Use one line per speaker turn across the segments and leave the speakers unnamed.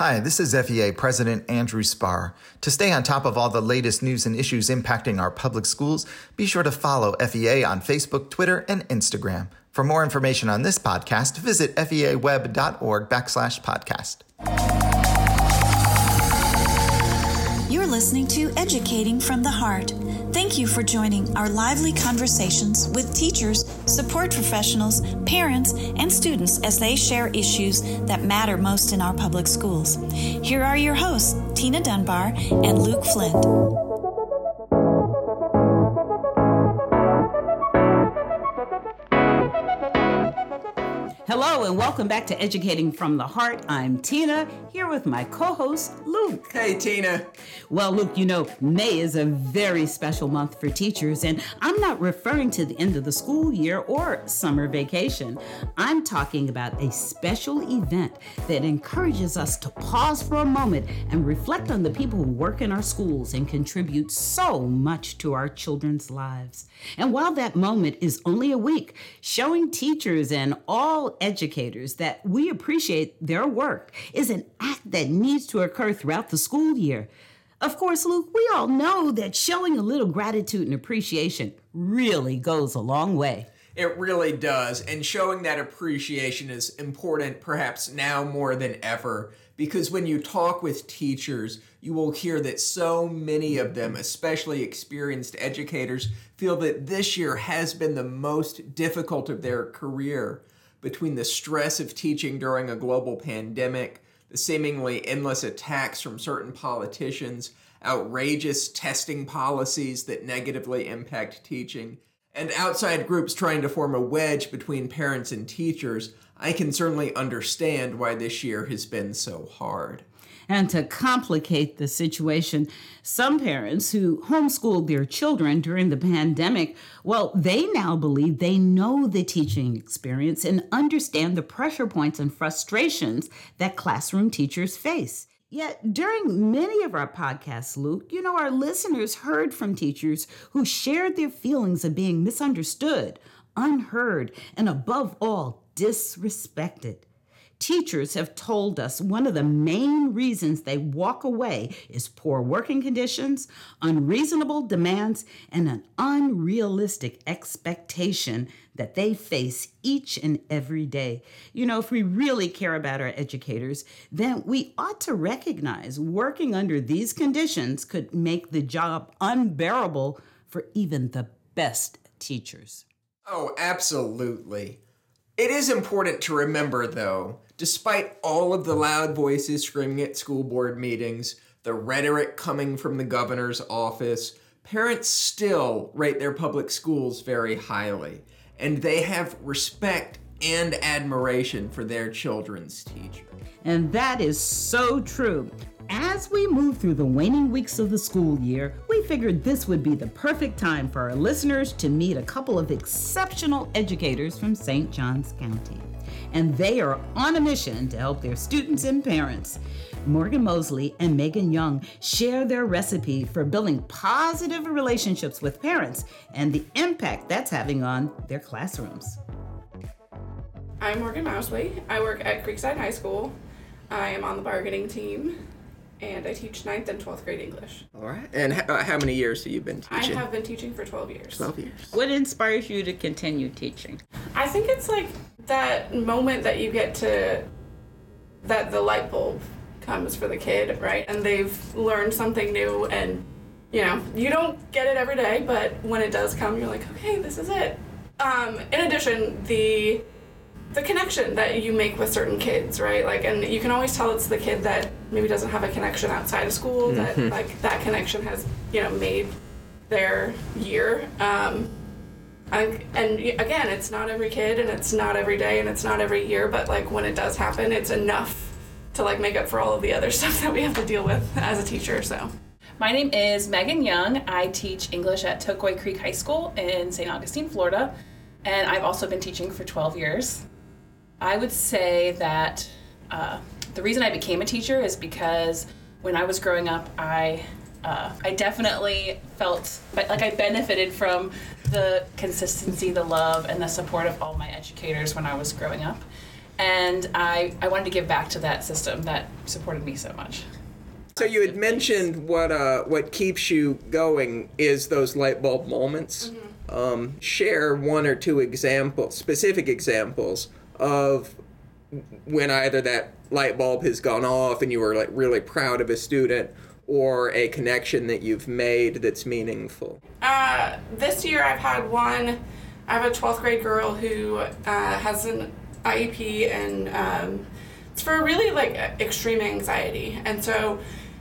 Hi, this is FEA President Andrew Spar. To stay on top of all the latest news and issues impacting our public schools, be sure to follow FEA on Facebook, Twitter, and Instagram. For more information on this podcast, visit feaweb.org backslash podcast.
You're listening to Educating from the Heart. Thank you for joining our lively conversations with teachers, support professionals, parents, and students as they share issues that matter most in our public schools. Here are your hosts, Tina Dunbar and Luke Flint.
Hello and welcome back to Educating from the Heart. I'm Tina, here with my co host, Luke.
Hey, Tina.
Well, Luke, you know, May is a very special month for teachers, and I'm not referring to the end of the school year or summer vacation. I'm talking about a special event that encourages us to pause for a moment and reflect on the people who work in our schools and contribute so much to our children's lives. And while that moment is only a week, showing teachers and all educators that we appreciate their work is an act that needs to occur throughout the school year. Of course, Luke, we all know that showing a little gratitude and appreciation really goes a long way.
It really does. And showing that appreciation is important, perhaps now more than ever, because when you talk with teachers, you will hear that so many of them, especially experienced educators, feel that this year has been the most difficult of their career between the stress of teaching during a global pandemic, the seemingly endless attacks from certain politicians, outrageous testing policies that negatively impact teaching, and outside groups trying to form a wedge between parents and teachers, I can certainly understand why this year has been so hard.
And to complicate the situation, some parents who homeschooled their children during the pandemic, well, they now believe they know the teaching experience and understand the pressure points and frustrations that classroom teachers face. Yet, during many of our podcasts, Luke, you know, our listeners heard from teachers who shared their feelings of being misunderstood, unheard, and above all, disrespected. Teachers have told us one of the main reasons they walk away is poor working conditions, unreasonable demands, and an unrealistic expectation that they face each and every day. You know, if we really care about our educators, then we ought to recognize working under these conditions could make the job unbearable for even the best teachers.
Oh, absolutely. It is important to remember, though, despite all of the loud voices screaming at school board meetings, the rhetoric coming from the governor's office, parents still rate their public schools very highly, and they have respect and admiration for their children's teachers.
And that is so true. As we move through the waning weeks of the school year, we figured this would be the perfect time for our listeners to meet a couple of exceptional educators from St. Johns County. And they are on a mission to help their students and parents. Morgan Mosley and Megan Young share their recipe for building positive relationships with parents and the impact that's having on their classrooms.
I'm Morgan Mosley. I work at Creekside High School. I am on the bargaining team and I teach 9th and 12th grade English.
All right. And how, how many years have you been teaching?
I have been teaching for 12 years.
12 years.
What inspires you to continue teaching?
I think it's like that moment that you get to, that the light bulb comes for the kid, right? And they've learned something new and, you know, you don't get it every day, but when it does come, you're like, okay, this is it. Um, in addition, the the connection that you make with certain kids, right? Like, and you can always tell it's the kid that maybe doesn't have a connection outside of school. That
Mhm.
like that connection has you know made their year. Um, and, and again, it's not every kid, and it's not every day, and it's not every year. But like when it does happen, it's enough to like make up for all of the other stuff that we have to deal with as a teacher. So.
My name is Megan Young. I teach English at Tocoi Creek High School in St. Augustine, Florida, and I've also been teaching for 12 years. I would say that uh, the reason I became a teacher is because when I was growing up, I uh, I definitely felt like I benefited from the consistency, the love, and the support of all my educators when I was growing up. and I, I wanted to give back to that system that supported me so much.
So you had mentioned what uh, what keeps you going is those light bulb moments. Um, share one or two examples, specific examples of when either that light bulb has gone off and you were like really proud of a student, or a connection that you've made that's meaningful.
Uh, this year I've had one. I have a 12th grade girl who uh, has an IEP and um, it's for really like extreme anxiety. And so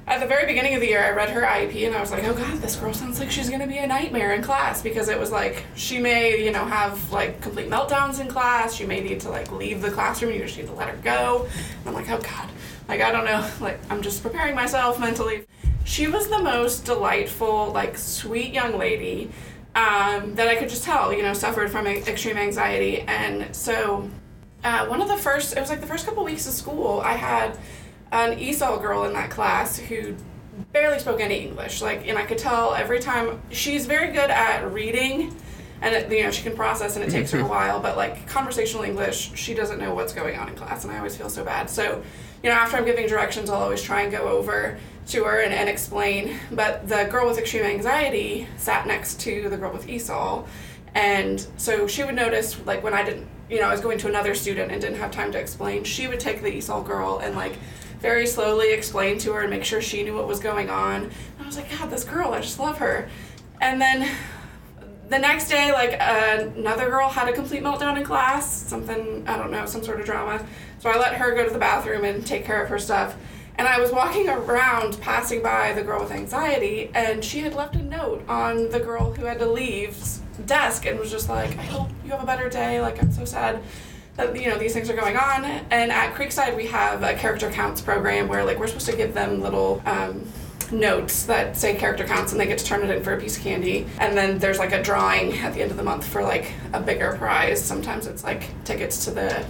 at the very beginning of the year, I read her IEP and I was like, oh god, this girl sounds like she's gonna be a nightmare in class because it was like she may, you know, have like complete meltdowns in class. She may need to like leave the classroom. You just need to let her go. And I'm like, oh god, like I don't know, like I'm just preparing myself mentally. She was the most delightful, like sweet young lady um, that I could just tell, you know, suffered from extreme anxiety. And so uh, one of the first, it was like the first couple weeks of school, I had an ESOL girl in that class who barely spoke any English. Like, and I could tell every time she's very good at reading, and it, you know she can process, and it takes her a mm-hmm. while. But like conversational English, she doesn't know what's going on in class, and I always feel so bad. So, you know, after I'm giving directions, I'll always try and go over to her and, and explain. But the girl with extreme anxiety sat next to the girl with ESOL, and so she would notice like when I didn't, you know, I was going to another student and didn't have time to explain. She would take the ESOL girl and like very slowly explain to her and make sure she knew what was going on. And I was like, God, this girl, I just love her. And then the next day, like uh, another girl had a complete meltdown in class, something, I don't know, some sort of drama. So I let her go to the bathroom and take care of her stuff. And I was walking around, passing by the girl with anxiety, and she had left a note on the girl who had to leave's desk and was just like, I hope you have a better day. Like, I'm so sad you know these things are going on. And at Creekside, we have a character counts program where like we're supposed to give them little. Um, notes that say character counts and they get to turn it in for a piece of candy and then there's like a drawing at the end of the month for like a bigger prize sometimes it's like tickets to the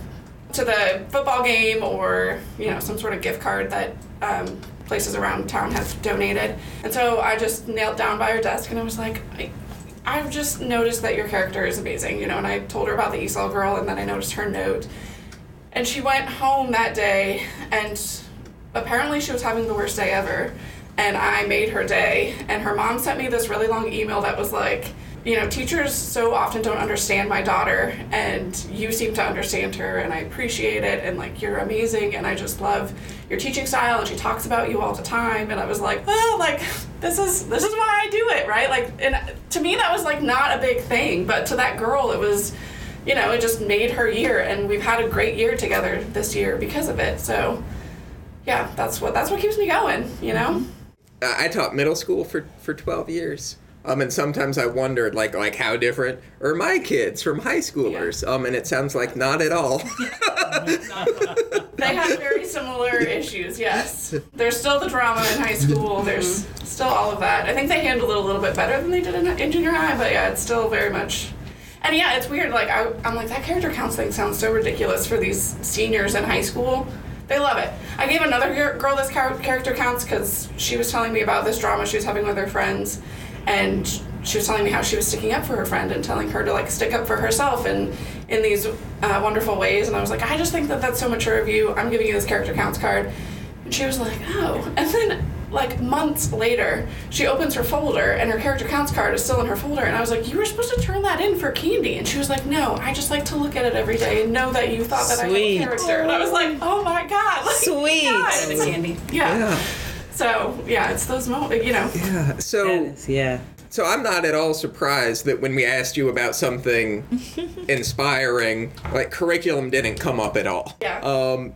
to the football game or you know some sort of gift card that um, places around town have donated and so i just knelt down by her desk and i was like I, I've just noticed that your character is amazing, you know, and I told her about the ESOL girl and then I noticed her note. And she went home that day and apparently she was having the worst day ever. And I made her day. And her mom sent me this really long email that was like, you know, teachers so often don't understand my daughter, and you seem to understand her, and I appreciate it, and like you're amazing, and I just love your teaching style, and she talks about you all the time, and I was like, oh, like this is this is why I do it, right? Like, and to me that was like not a big thing, but to that girl it was, you know, it just made her year, and we've had a great year together this year because of it. So, yeah, that's what that's what keeps me going, you know. Mm-hmm.
I taught middle school for for twelve years. Um, and sometimes I wondered, like, like how different are my kids from high schoolers? Um, and it sounds like not at all.
they have very similar issues. Yes, there's still the drama in high school. There's still all of that. I think they handled it a little bit better than they did in, in junior high, but yeah, it's still very much. And yeah, it's weird. Like I, I'm like that character counseling sounds so ridiculous for these seniors in high school. They love it. I gave another girl this character counts because she was telling me about this drama she was having with her friends and she was telling me how she was sticking up for her friend and telling her to like stick up for herself and in these uh, wonderful ways and i was like i just think that that's so mature of you i'm giving you this character counts card and she was like oh and then like months later she opens her folder and her character counts card is still in her folder and i was like you were supposed to turn that in for candy and she was like no i just like to look at it every day and know that you thought that
Sweet.
i had a character and i was like oh my god like,
Sweet.
guys.
The candy.
yeah.
yeah.
So yeah it's those moments you know
Yeah. So
Yes, yeah.
So I'm not at all surprised that when we asked you about something inspiring, like curriculum didn't come up at all.
Yeah.
Um,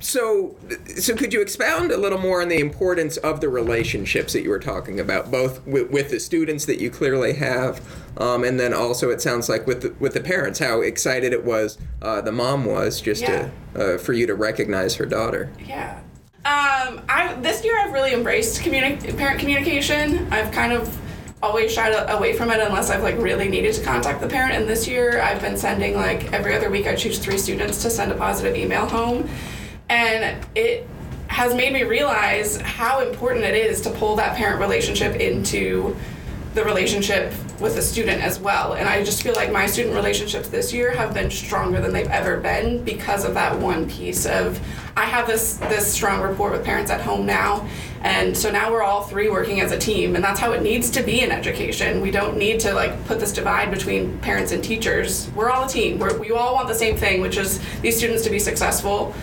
so, so could you expound a little more on the importance of the relationships that you were talking about, both with, with the students that you clearly have, um, and then also it sounds like with the, with the parents, how excited it was, uh, the mom was just
Yeah.
to, uh, for you to recognize her daughter.
Yeah. Um, I this year I've really embraced communi- parent communication. I've kind of always shied away from it unless I've like really needed to contact the parent. And this year I've been sending like every other week I choose three students to send a positive email home, and it has made me realize how important it is to pull that parent relationship into the relationship with the student as well. And I just feel like my student relationships this year have been stronger than they've ever been because of that one piece of I have this this strong rapport with parents at home now. And so now we're all three working as a team and that's how it needs to be in education. We don't need to like put this divide between parents and teachers. We're all a team. We're, we all want the same thing, which is these students to be successful.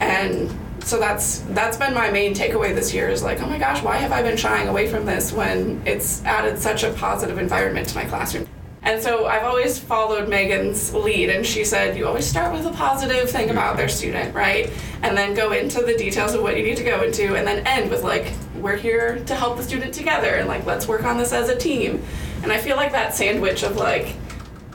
And so that's that's been my main takeaway this year is like oh my gosh why have i been shying away from this when it's added such a positive environment to my classroom? And so i've always followed megan's lead and she said you always start with a positive thing about their student right? And then go into the details of what you need to go into and then end with like we're here to help the student together and like let's work on this as a team. And i feel like that sandwich of like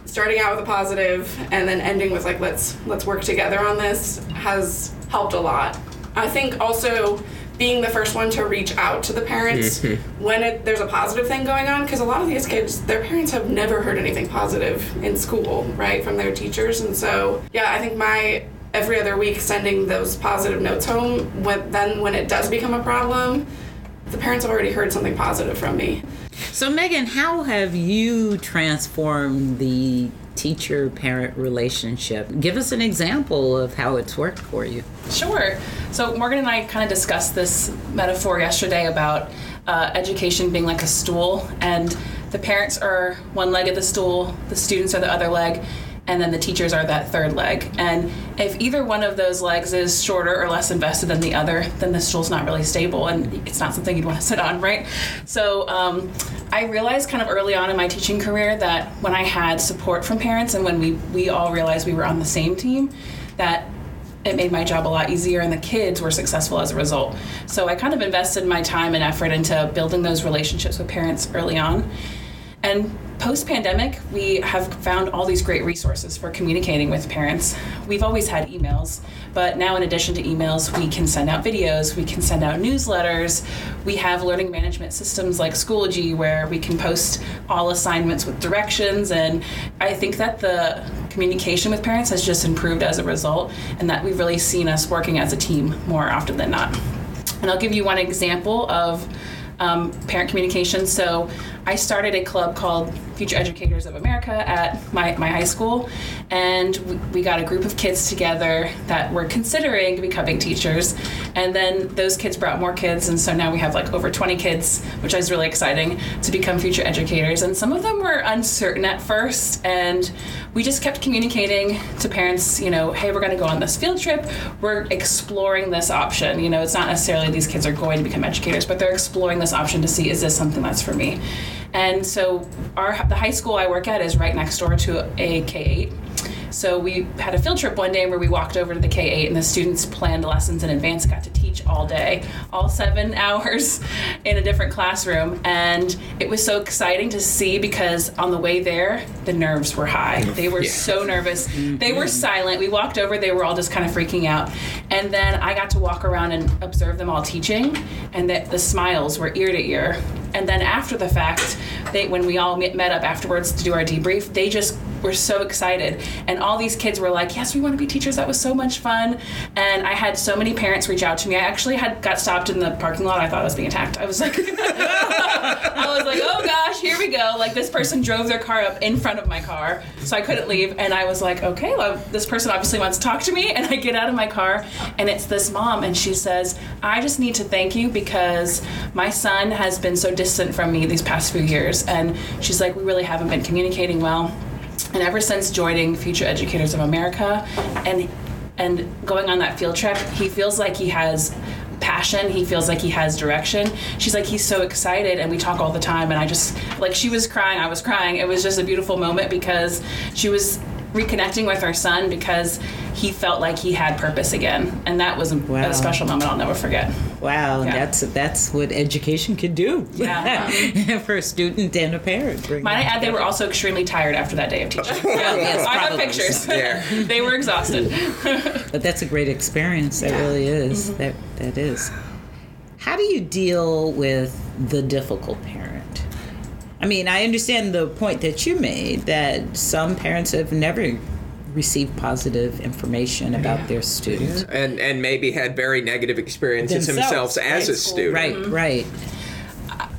starting out with a positive and then ending with like let's let's work together on this has helped a lot I think also being the first one to reach out to the parents
Mm-hmm.
when it, there's a positive thing going on because a lot of these kids their parents have never heard anything positive in school right from their teachers and so yeah i think my every other week sending those positive notes home when, then when it does become a problem the parents have already heard something positive from me
So, Megan, how have you transformed the teacher parent relationship? Give us an example of how it's worked for you.
Sure. So Morgan and I kind of discussed this metaphor yesterday about uh, education being like a stool, and the parents are one leg of the stool, the students are the other leg, and then the teachers are that third leg. And if either one of those legs is shorter or less invested than the other, then the stool's not really stable, and it's not something you'd want to sit on, right? So um, I realized kind of early on in my teaching career that when I had support from parents, and when we we all realized we were on the same team, that it made my job a lot easier and the kids were successful as a result. So I kind of invested my time and effort into building those relationships with parents early on. And post pandemic, we have found all these great resources for communicating with parents. We've always had emails, but now in addition to emails, we can send out videos, we can send out newsletters. We have learning management systems like Schoology where we can post all assignments with directions. And I think that the communication with parents has just improved as a result, and that we've really seen us working as a team more often than not. And I'll give you one example of um, parent communication. So I started a club called Future Educators of America at my, my high school, and we, we got a group of kids together that were considering becoming teachers. And then those kids brought more kids, and so now we have like over 20 kids, which is really exciting to become future educators. And some of them were uncertain at first, and we just kept communicating to parents, you know, hey, we're going to go on this field trip. We're exploring this option. You know, it's not necessarily these kids are going to become educators, but they're exploring this option to see is this something that's for me. And so our the high school I work at is right next door to a K8. So we had a field trip one day where we walked over to the K8 and the students planned lessons in advance, got to teach all day, all seven hours in a different classroom. And it was so exciting to see because on the way there, the nerves were high. They were so nervous. They were mm-hmm. silent. We walked over, they were all just kind of freaking out. And then I got to walk around and observe them all teaching, and the, the smiles were ear to ear. And then after the fact, they when we all met met up afterwards to do our debrief, they just were so excited. And all these kids were like, "Yes, we want to be teachers. That was so much fun." And I had so many parents reach out to me. I actually had got stopped in the parking lot. I thought I was being attacked. I was like, I was like, "Oh gosh, here we go!" Like this person drove their car up in front of my car, so I couldn't leave. And I was like, "Okay, well, this person obviously wants to talk to me." And I get out of my car, and it's this mom, and she says, "I just need to thank you because my son has been so distant from me these past few years." And she's like, "We really haven't been communicating well." And ever since joining Future Educators of America and and going on that field trip, he feels like he has passion. He feels like he has direction. She's like he's so excited and we talk all the time and I just like she was crying, I was crying. It was just a beautiful moment because she was reconnecting with her son because he felt like he had purpose again. And that was a,
Wow.
a special moment I'll never forget.
Wow,
Yeah.
that's that's what education can do
Yeah.
for a student and a parent. Bring
Might I add, they were also extremely tired after that day of teaching.
yes,
I have
probably.
pictures.
Yeah.
they were exhausted.
But that's a great experience. That really is. Mm-hmm. That that is. How do you deal with the difficult parent? I mean, I understand the point that you made that some parents have never received positive information about their student.
and and maybe had very negative experiences
Themselves,
themselves, as
right.
a student.
Right, mm-hmm. right.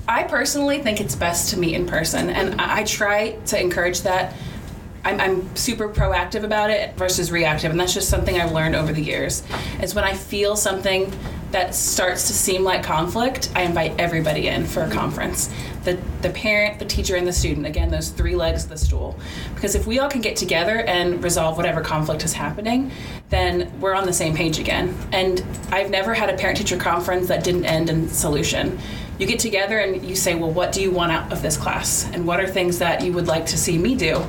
I personally think it's best to meet in person, and I, I try to encourage that. I'm, I'm super proactive about it versus reactive, and that's just something I've learned over the years. Is when I feel something that starts to seem like conflict, I invite everybody in for a conference. The, the parent, the teacher, and the student. Again, those three legs of the stool. Because if we all can get together and resolve whatever conflict is happening, then we're on the same page again. And I've never had a parent teacher conference that didn't end in solution. You get together and you say, well, what do you want out of this class? And what are things that you would like to see me do?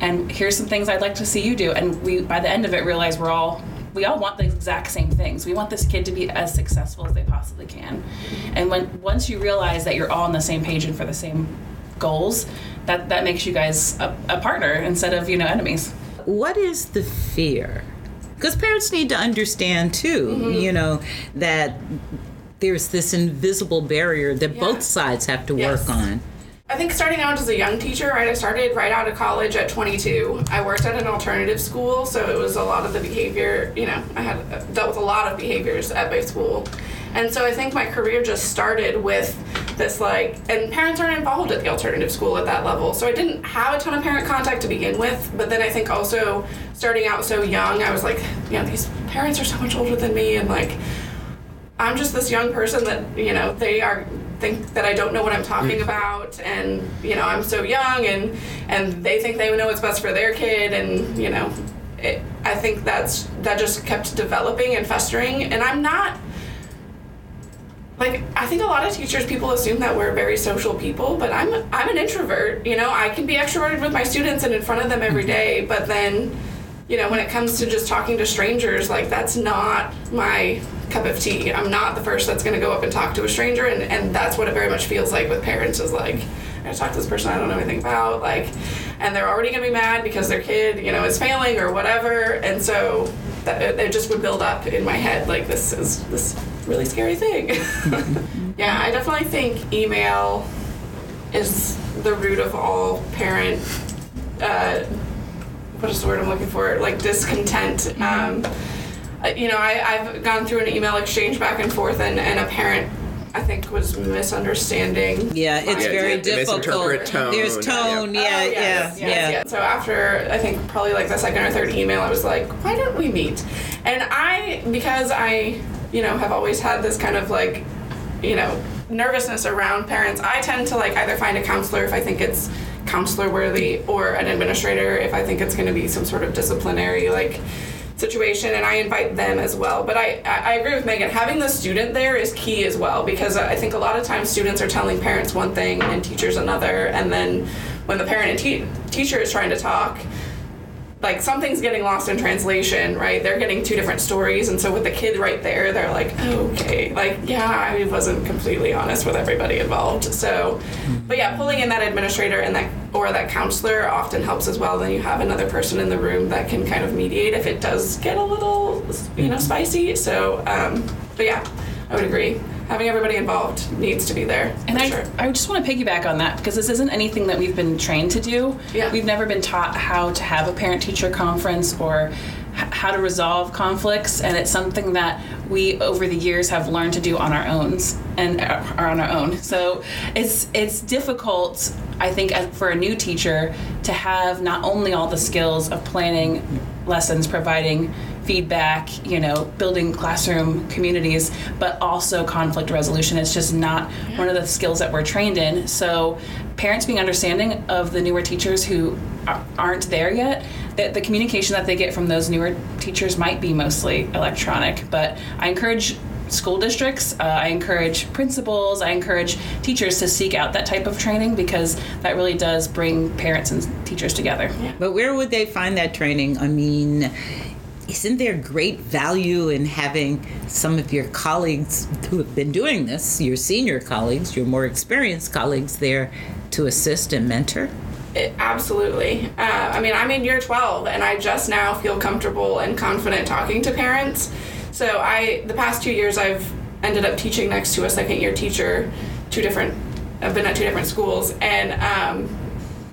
And here's some things I'd like to see you do. And we, by the end of it, realize we're all we all want the exact same things. We want this kid to be as successful as they possibly can. And when once you realize that you're all on the same page and for the same goals, that that makes you guys a, a partner instead of you know enemies.
What is the fear? Because parents need to understand too, mm-hmm. you know, that there's this invisible barrier that yeah. both sides have to yes. work on.
I think starting out as a young teacher, right? I started right out of college at 22. I worked at an alternative school, so it was a lot of the behavior, you know, I had uh, dealt with a lot of behaviors at my school. And so I think my career just started with this like, and parents aren't involved at the alternative school at that level. So I didn't have a ton of parent contact to begin with. But then I think also starting out so young, I was like, you know, these parents are so much older than me. And like, I'm just this young person that, you know, they are think that I don't know what I'm talking about, and you know I'm so young, and and they think they know what's best for their kid, and you know, it, I think that's that just kept developing and festering, and I'm not. Like I think a lot of teachers, people assume that we're very social people, but I'm I'm an introvert. You know, I can be extroverted with my students and in front of them every mm-hmm. but then, you know, when it comes to just talking to strangers, like that's not my cup of tea. I'm not the first that's going to go up and talk to a stranger, and, and that's what it very much feels like with parents is like, I talk to this person I don't know anything about, like, and they're already going to be mad because their kid, you know, is failing or whatever, and so that it just would build up in my head like this is this really scary thing. yeah, I definitely think email is the root of all parent. Uh, what is the word I'm looking for? Like discontent. Um, Uh, you know, I, have gone through an email exchange back and forth, and, and a parent I think was misunderstanding.
Yeah, it's
yeah,
very difficult.
Tone.
There's tone. Oh, yeah, yeah, oh, yes,
yeah, yes, yeah. So after I think probably like the second or third email, I was like, why don't we meet? And I because I you know have always had this kind of like you know nervousness around parents. I tend to like either find a counselor if I think it's counselor worthy or an administrator if I think it's going to be some sort of disciplinary like situation and I invite them as well. But I, I agree with Megan, having the student there is key as well because I think a lot of times students are telling parents one thing and teachers another, and then when the parent and te- teacher is trying to talk, like something's getting lost in translation, right? They're getting two different stories, and so with the kid right there, they're like, okay, like yeah, I wasn't completely honest with everybody involved. So, but yeah, pulling in that administrator and that or that counselor often helps as well. Then you have another person in the room that can kind of mediate if it does get a little, you know, spicy. So, um, but yeah, I would agree having everybody involved needs to be there.
And I,
sure.
I just want to piggyback on that because this isn't anything that we've been trained to do.
Yeah.
We've never been taught how to have a parent teacher conference or how to resolve conflicts and it's something that we over the years have learned to do on our own and uh, are on our own so it's it's difficult i think for a new teacher to have not only all the skills of planning lessons providing feedback, you know, building classroom communities, but also conflict resolution. It's just not yeah. one of the skills that we're trained in. So, parents being understanding of the newer teachers who aren't there yet, that the communication that they get from those newer teachers might be mostly electronic. But I encourage school districts. Uh, I encourage principals. I encourage teachers to seek out that type of training because that really does bring parents and teachers together.
Yeah. But where would they find that training? I mean, isn't there great value in having some of your colleagues who have been doing this, your senior colleagues, your more experienced colleagues there to assist and mentor?
It, absolutely. Uh, I mean, I'm in year 12 and I just now feel comfortable and confident talking to parents. So I, the past two years, I've ended up teaching next to a second year teacher, two different, I've been at two different schools, and um,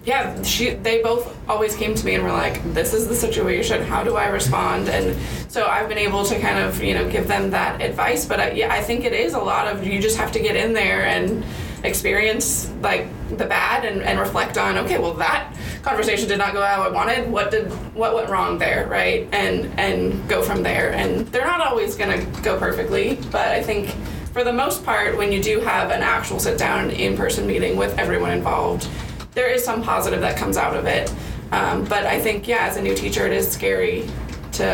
yeah, she they both always came to me and were like, "This is the situation. How do I respond?" And so I've been able to kind of you know give them that advice. But I, yeah, I think it is a lot of you just have to get in there and experience like the bad and, and reflect on okay well that conversation did not go how i wanted. What did what went wrong there right? And and go from there. And they're not always going to go perfectly but i think for the most part when you do have an actual sit down in person meeting with everyone involved there is some positive that comes out of it. Um, but i think yeah as a new teacher it is scary to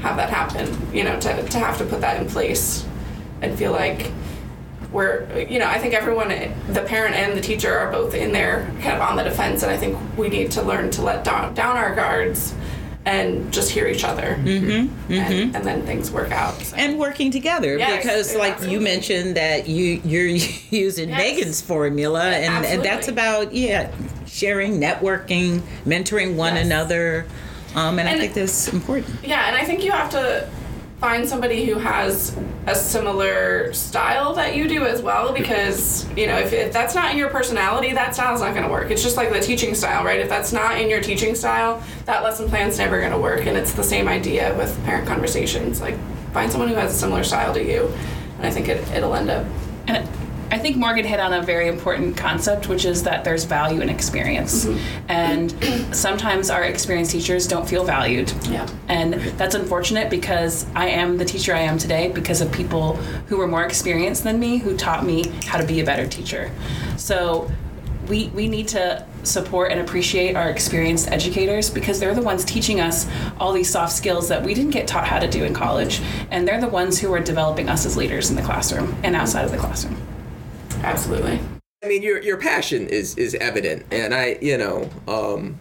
have that happen you know to, to have to put that in place and feel like we're you know i think everyone the parent and the teacher are both in there kind of on the defense and i think we need to learn to let down, down our guards and just hear each other mm-hmm, And, and then things work out so.
and working together
Yes,
because like you mentioned that you you're using
Yes.
megan's formula and, and that's about yeah sharing networking mentoring one
Yes.
another um, and, i think that's important
yeah and i think you have to find somebody who has a similar style that you do as well because you know if, if that's not in your personality that style's not going to work. It's just like the teaching style right? If that's not in your teaching style that lesson plan's never going to work and it's the same idea with parent conversations. Like find someone who has a similar style to you and i think it, it'll end up
And I think Morgan hit on a very important concept, which is that there's value in experience. Mm-hmm. And sometimes our experienced teachers don't feel valued.
Yeah.
And that's unfortunate because I am the teacher I am today because of people who were more experienced than me who taught me how to be a better teacher. So we, we need to support and appreciate our experienced educators because they're the ones teaching us all these soft skills that we didn't get taught how to do in college. And they're the ones who are developing us as leaders in the classroom and outside of the classroom.
Absolutely
I mean, your your passion is is evident, and I, you know, um,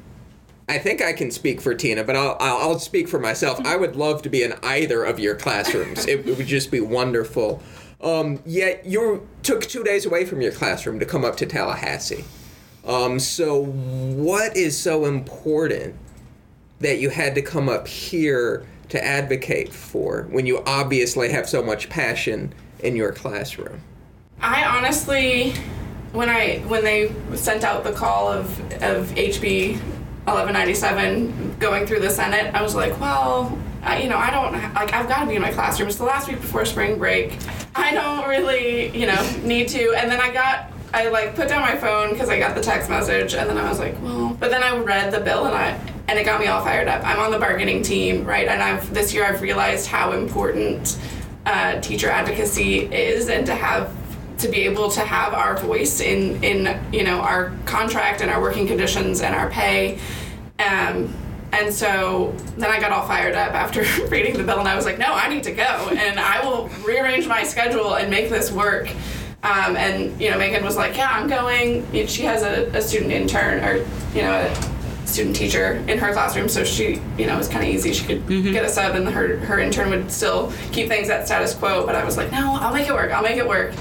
I think I can speak for Tina, but I'll I'll, speak for myself. I would love to be in either of your classrooms. it, it would just be wonderful. Um, yet you took two days away from your classroom to come up to Tallahassee. Um, so what is so important that you had to come up here to advocate for when you obviously have so much passion in your classroom?
I honestly, when I when they sent out the call of of HB 1197 going through the Senate, I was like, well, I, you know, I don't like I've got to be in my classroom. It's the last week before spring break. I don't really, you know, need to. And then I got. I like put down my phone because I got the text message, and then I was like, well. But then I read the bill, and I and it got me all fired up. I'm on the bargaining team, right? And I've this year I've realized how important uh, teacher advocacy is, and to have to be able to have our voice in in you know our contract and our working conditions and our pay. Um, and so then I got all fired up after reading the bill and I was like no I need to go and I will rearrange my schedule and make this work. Um, and you know Megan was like yeah I'm going. She has a, a student intern or you know a student teacher in her classroom so she you know it was kind of easy. She could get a sub and her her intern would still keep things at status quo but I was like no I'll make it work I'll make it work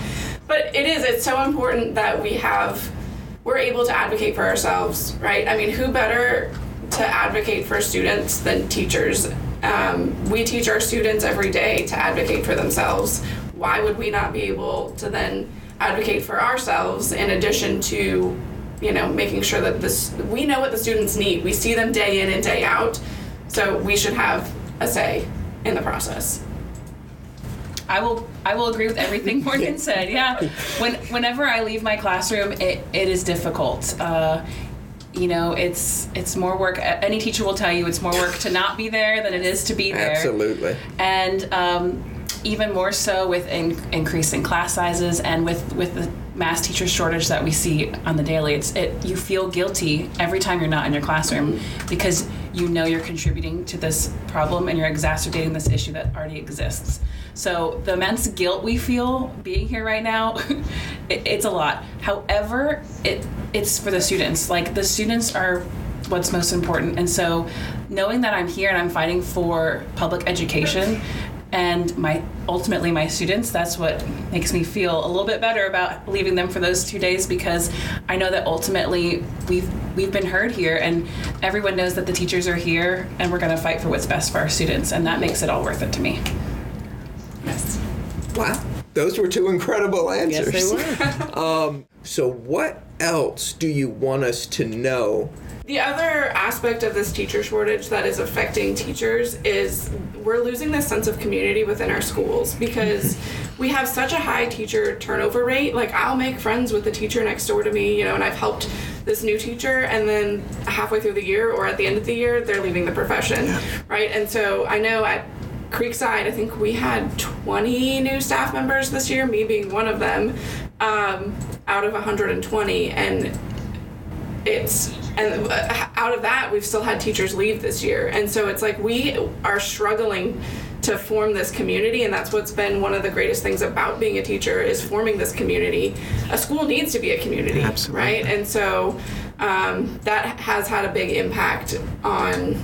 but it is it's so important that we have we're able to advocate for ourselves right? I mean who better to advocate for students than teachers? Um, we teach our students every day to advocate for themselves. Why would we not be able to then advocate for ourselves in addition to you know making sure that this we know what the students need. We see them day in and day out. So we should have a say in the process
I will I will agree with everything Morgan said. Yeah, when whenever I leave my classroom, it, it is difficult. Uh, you know, it's it's more work. Any teacher will tell you it's more work to not be there than it is to be there.
Absolutely.
and um, even more so with in, increasing class sizes and with with the mass teacher shortage that we see on the daily. It's it you feel guilty every time you're not in your classroom because you know you're contributing to this problem and you're exacerbating this issue that already exists. So the immense guilt we feel being here right now, it, it's a lot. However, it it's for the students. Like the students are what's most important. And so knowing that I'm here and I'm fighting for public education and my ultimately my students, that's what makes me feel a little bit better about leaving them for those two days because I know that ultimately we've we've been heard here and everyone knows that the teachers are here and we're gonna fight for what's best for our students and that makes it all worth it to me.
yes
Wow. Those were two incredible answers.
yes they were um,
So, what else do you want us to know?
The other aspect of this teacher shortage that is affecting teachers is we're losing this sense of community within our schools because we have such a high teacher turnover rate. Like I'll make friends with the teacher next door to me, you know, and I've helped this new teacher and then halfway through the year or at the end of the year they're leaving the profession. Right? And so I know at Creekside, I think we had 20 new staff members this year, me being one of them, um, out of 120. And it's and uh, out of that we've still had teachers leave this year. And so it's like we are struggling to form this community and that's what's been one of the greatest things about being a teacher is forming this community. A school needs to be a community
Absolutely.
right? And so um, that has had a big impact on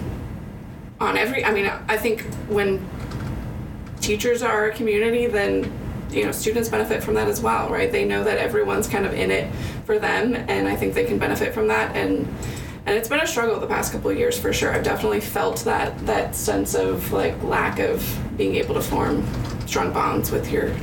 on every i mean i think when teachers are a community then you know students benefit from that as well right? They know that everyone's kind of in it for them and i think they can benefit from that. And and it's been a struggle the past couple of years for sure. I've definitely felt that that sense of like lack of being able to form strong bonds with your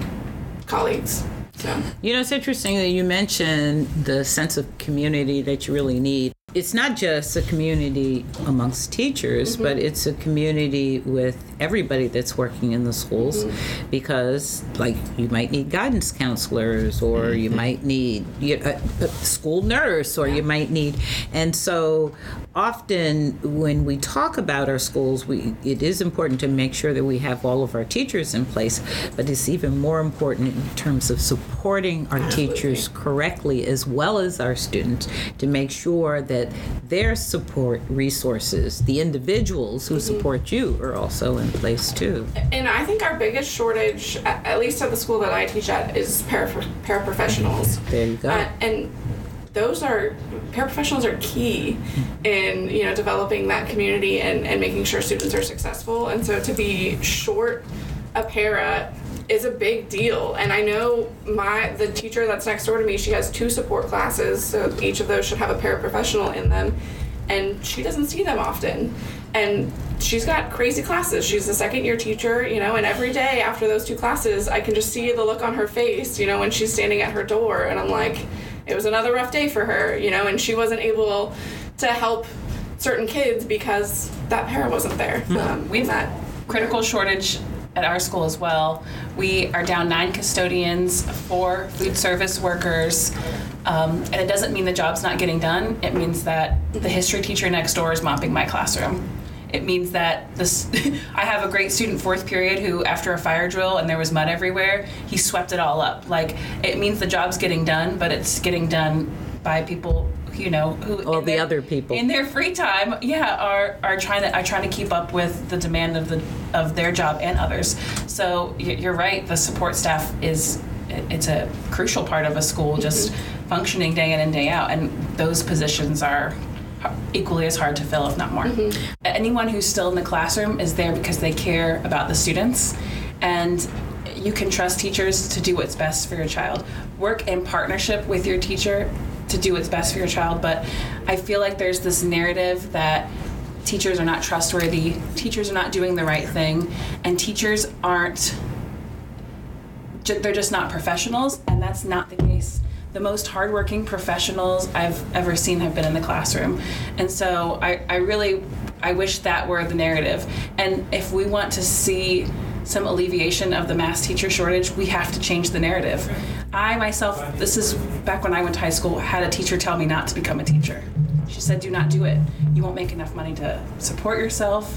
colleagues so.
You know, it's interesting that you mentioned the sense of community that you really need. It's not just a community amongst teachers, mm-hmm. but it's a community with everybody that's working in the schools mm-hmm. because, like, you might need guidance counselors or you mm-hmm. might need you- a, a school nurse or you might need. And so often when we talk about our schools, we it is important to make sure that we have all of our teachers in place, but it's even more important in terms of supporting our teachers correctly as well as our students to make sure that their support resources, the individuals who support you, are also in place too.
and i think our biggest shortage at, at least at the school that i teach at is para, paraprofessionals
There you go.
Uh, and those are paraprofessionals are key in you know developing that community and, and making sure students are successful. And so to be short a para is a big deal. And i know my the teacher that's next door to me she has two support classes so each of those should have a paraprofessional in them. And she doesn't see them often. And she's got crazy classes. She's a second year teacher you know and every day after those two classes i can just see the look on her face you know when she's standing at her door. And i'm like it was another rough day for her you know and she wasn't able to help certain kids because that para wasn't there um,
We've
that
critical shortage at our school as well. We are down nine custodians, four food service workers, um, and it doesn't mean the job's not getting done. It means that the history teacher next door is mopping my classroom. It means that this. I have a great student fourth period who, after a fire drill and there was mud everywhere, he swept it all up. Like it means the job's getting done, but it's getting done by people you know who
All the
their-
other people.
in their free time yeah are are trying to are trying to keep up with the demand of the of their job and others so you're right the support staff is it's a crucial part of a school just mm-hmm. functioning day in and day out and those positions are h- equally as hard to fill if not more. Mm-hmm. Anyone who's still in the classroom is there because they care about the students and you can trust teachers to do what's best for your child. Work in partnership with your teacher to do what's best for your child but i feel like there's this narrative that teachers are not trustworthy teachers are not doing the right thing and teachers aren't they're just not professionals and that's not the case the most hardworking professionals i've ever seen have been in the classroom. And so i, I really i wish that were the narrative. And if we want to see some alleviation of the mass teacher shortage we have to change the narrative. I myself this is back when i went to high school had a teacher tell me not to become a teacher. She said do not do it. You won't make enough money to support yourself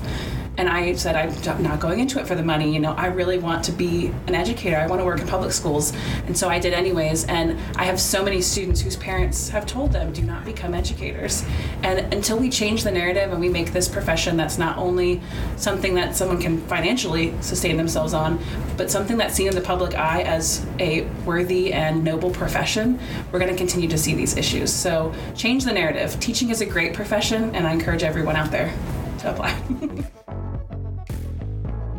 and I said, I'm not going into it for the money. You know, I really want to be an educator. I want to work in public schools. And so I did anyways. And I have so many students whose parents have told them, do not become educators. And until we change the narrative and we make this profession that's not only something that someone can financially sustain themselves on, but something that's seen in the public eye as a worthy and noble profession, we're going to continue to see these issues. So change the narrative. Teaching is a great profession, and I encourage everyone out there to apply.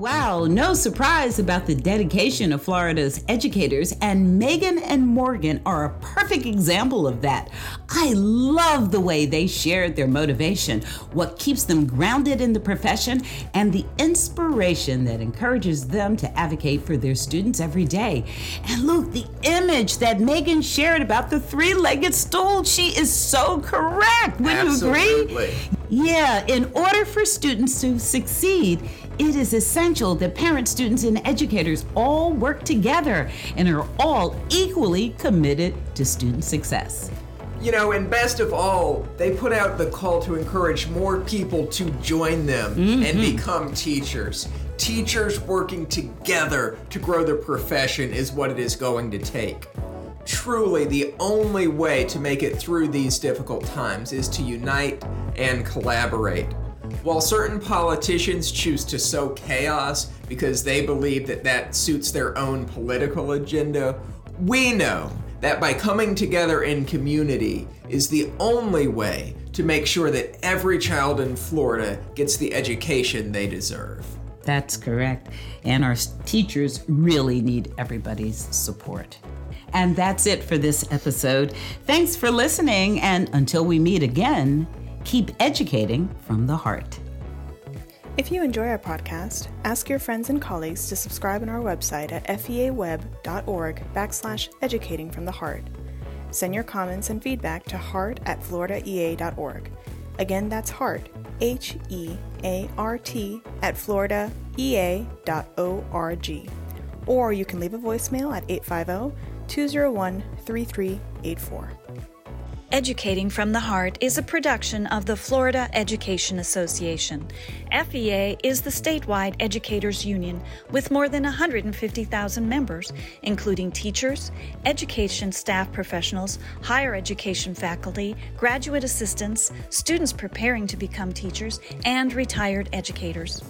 Wow, no surprise about the dedication of Florida's educators, and Megan and Morgan are a perfect example of that. I love the way they shared their motivation, what keeps them grounded in the profession, and the inspiration that encourages them to advocate for their students every day. And look, the image that Megan shared about the three legged stool, she is so correct. Would you agree?
Absolutely.
Yeah, in order for students to succeed, it is essential that parents, students, and educators all work together and are all equally committed to student success.
You know, and best of all, they put out the call to encourage more people to join them mm-hmm. and become teachers. Teachers working together to grow their profession is what it is going to take. Truly, the only way to make it through these difficult times is to unite and collaborate. While certain politicians choose to sow chaos because they believe that that suits their own political agenda, we know that by coming together in community is the only way to make sure that every child in Florida gets the education they deserve.
That's correct. And our teachers really need everybody's support. And that's it for this episode. Thanks for listening, and until we meet again, keep educating from the heart.
If you enjoy our podcast, ask your friends and colleagues to subscribe on our website at feaweb.org backslash educating from the heart. Send your comments and feedback to heart at floridaea.org. Again, that's heart, H E A R T, at floridaea.org. Or you can leave a voicemail at 850 201 3384.
Educating from the Heart is a production of the Florida Education Association. FEA is the statewide educators union with more than 150,000 members, including teachers, education staff professionals, higher education faculty, graduate assistants, students preparing to become teachers, and retired educators.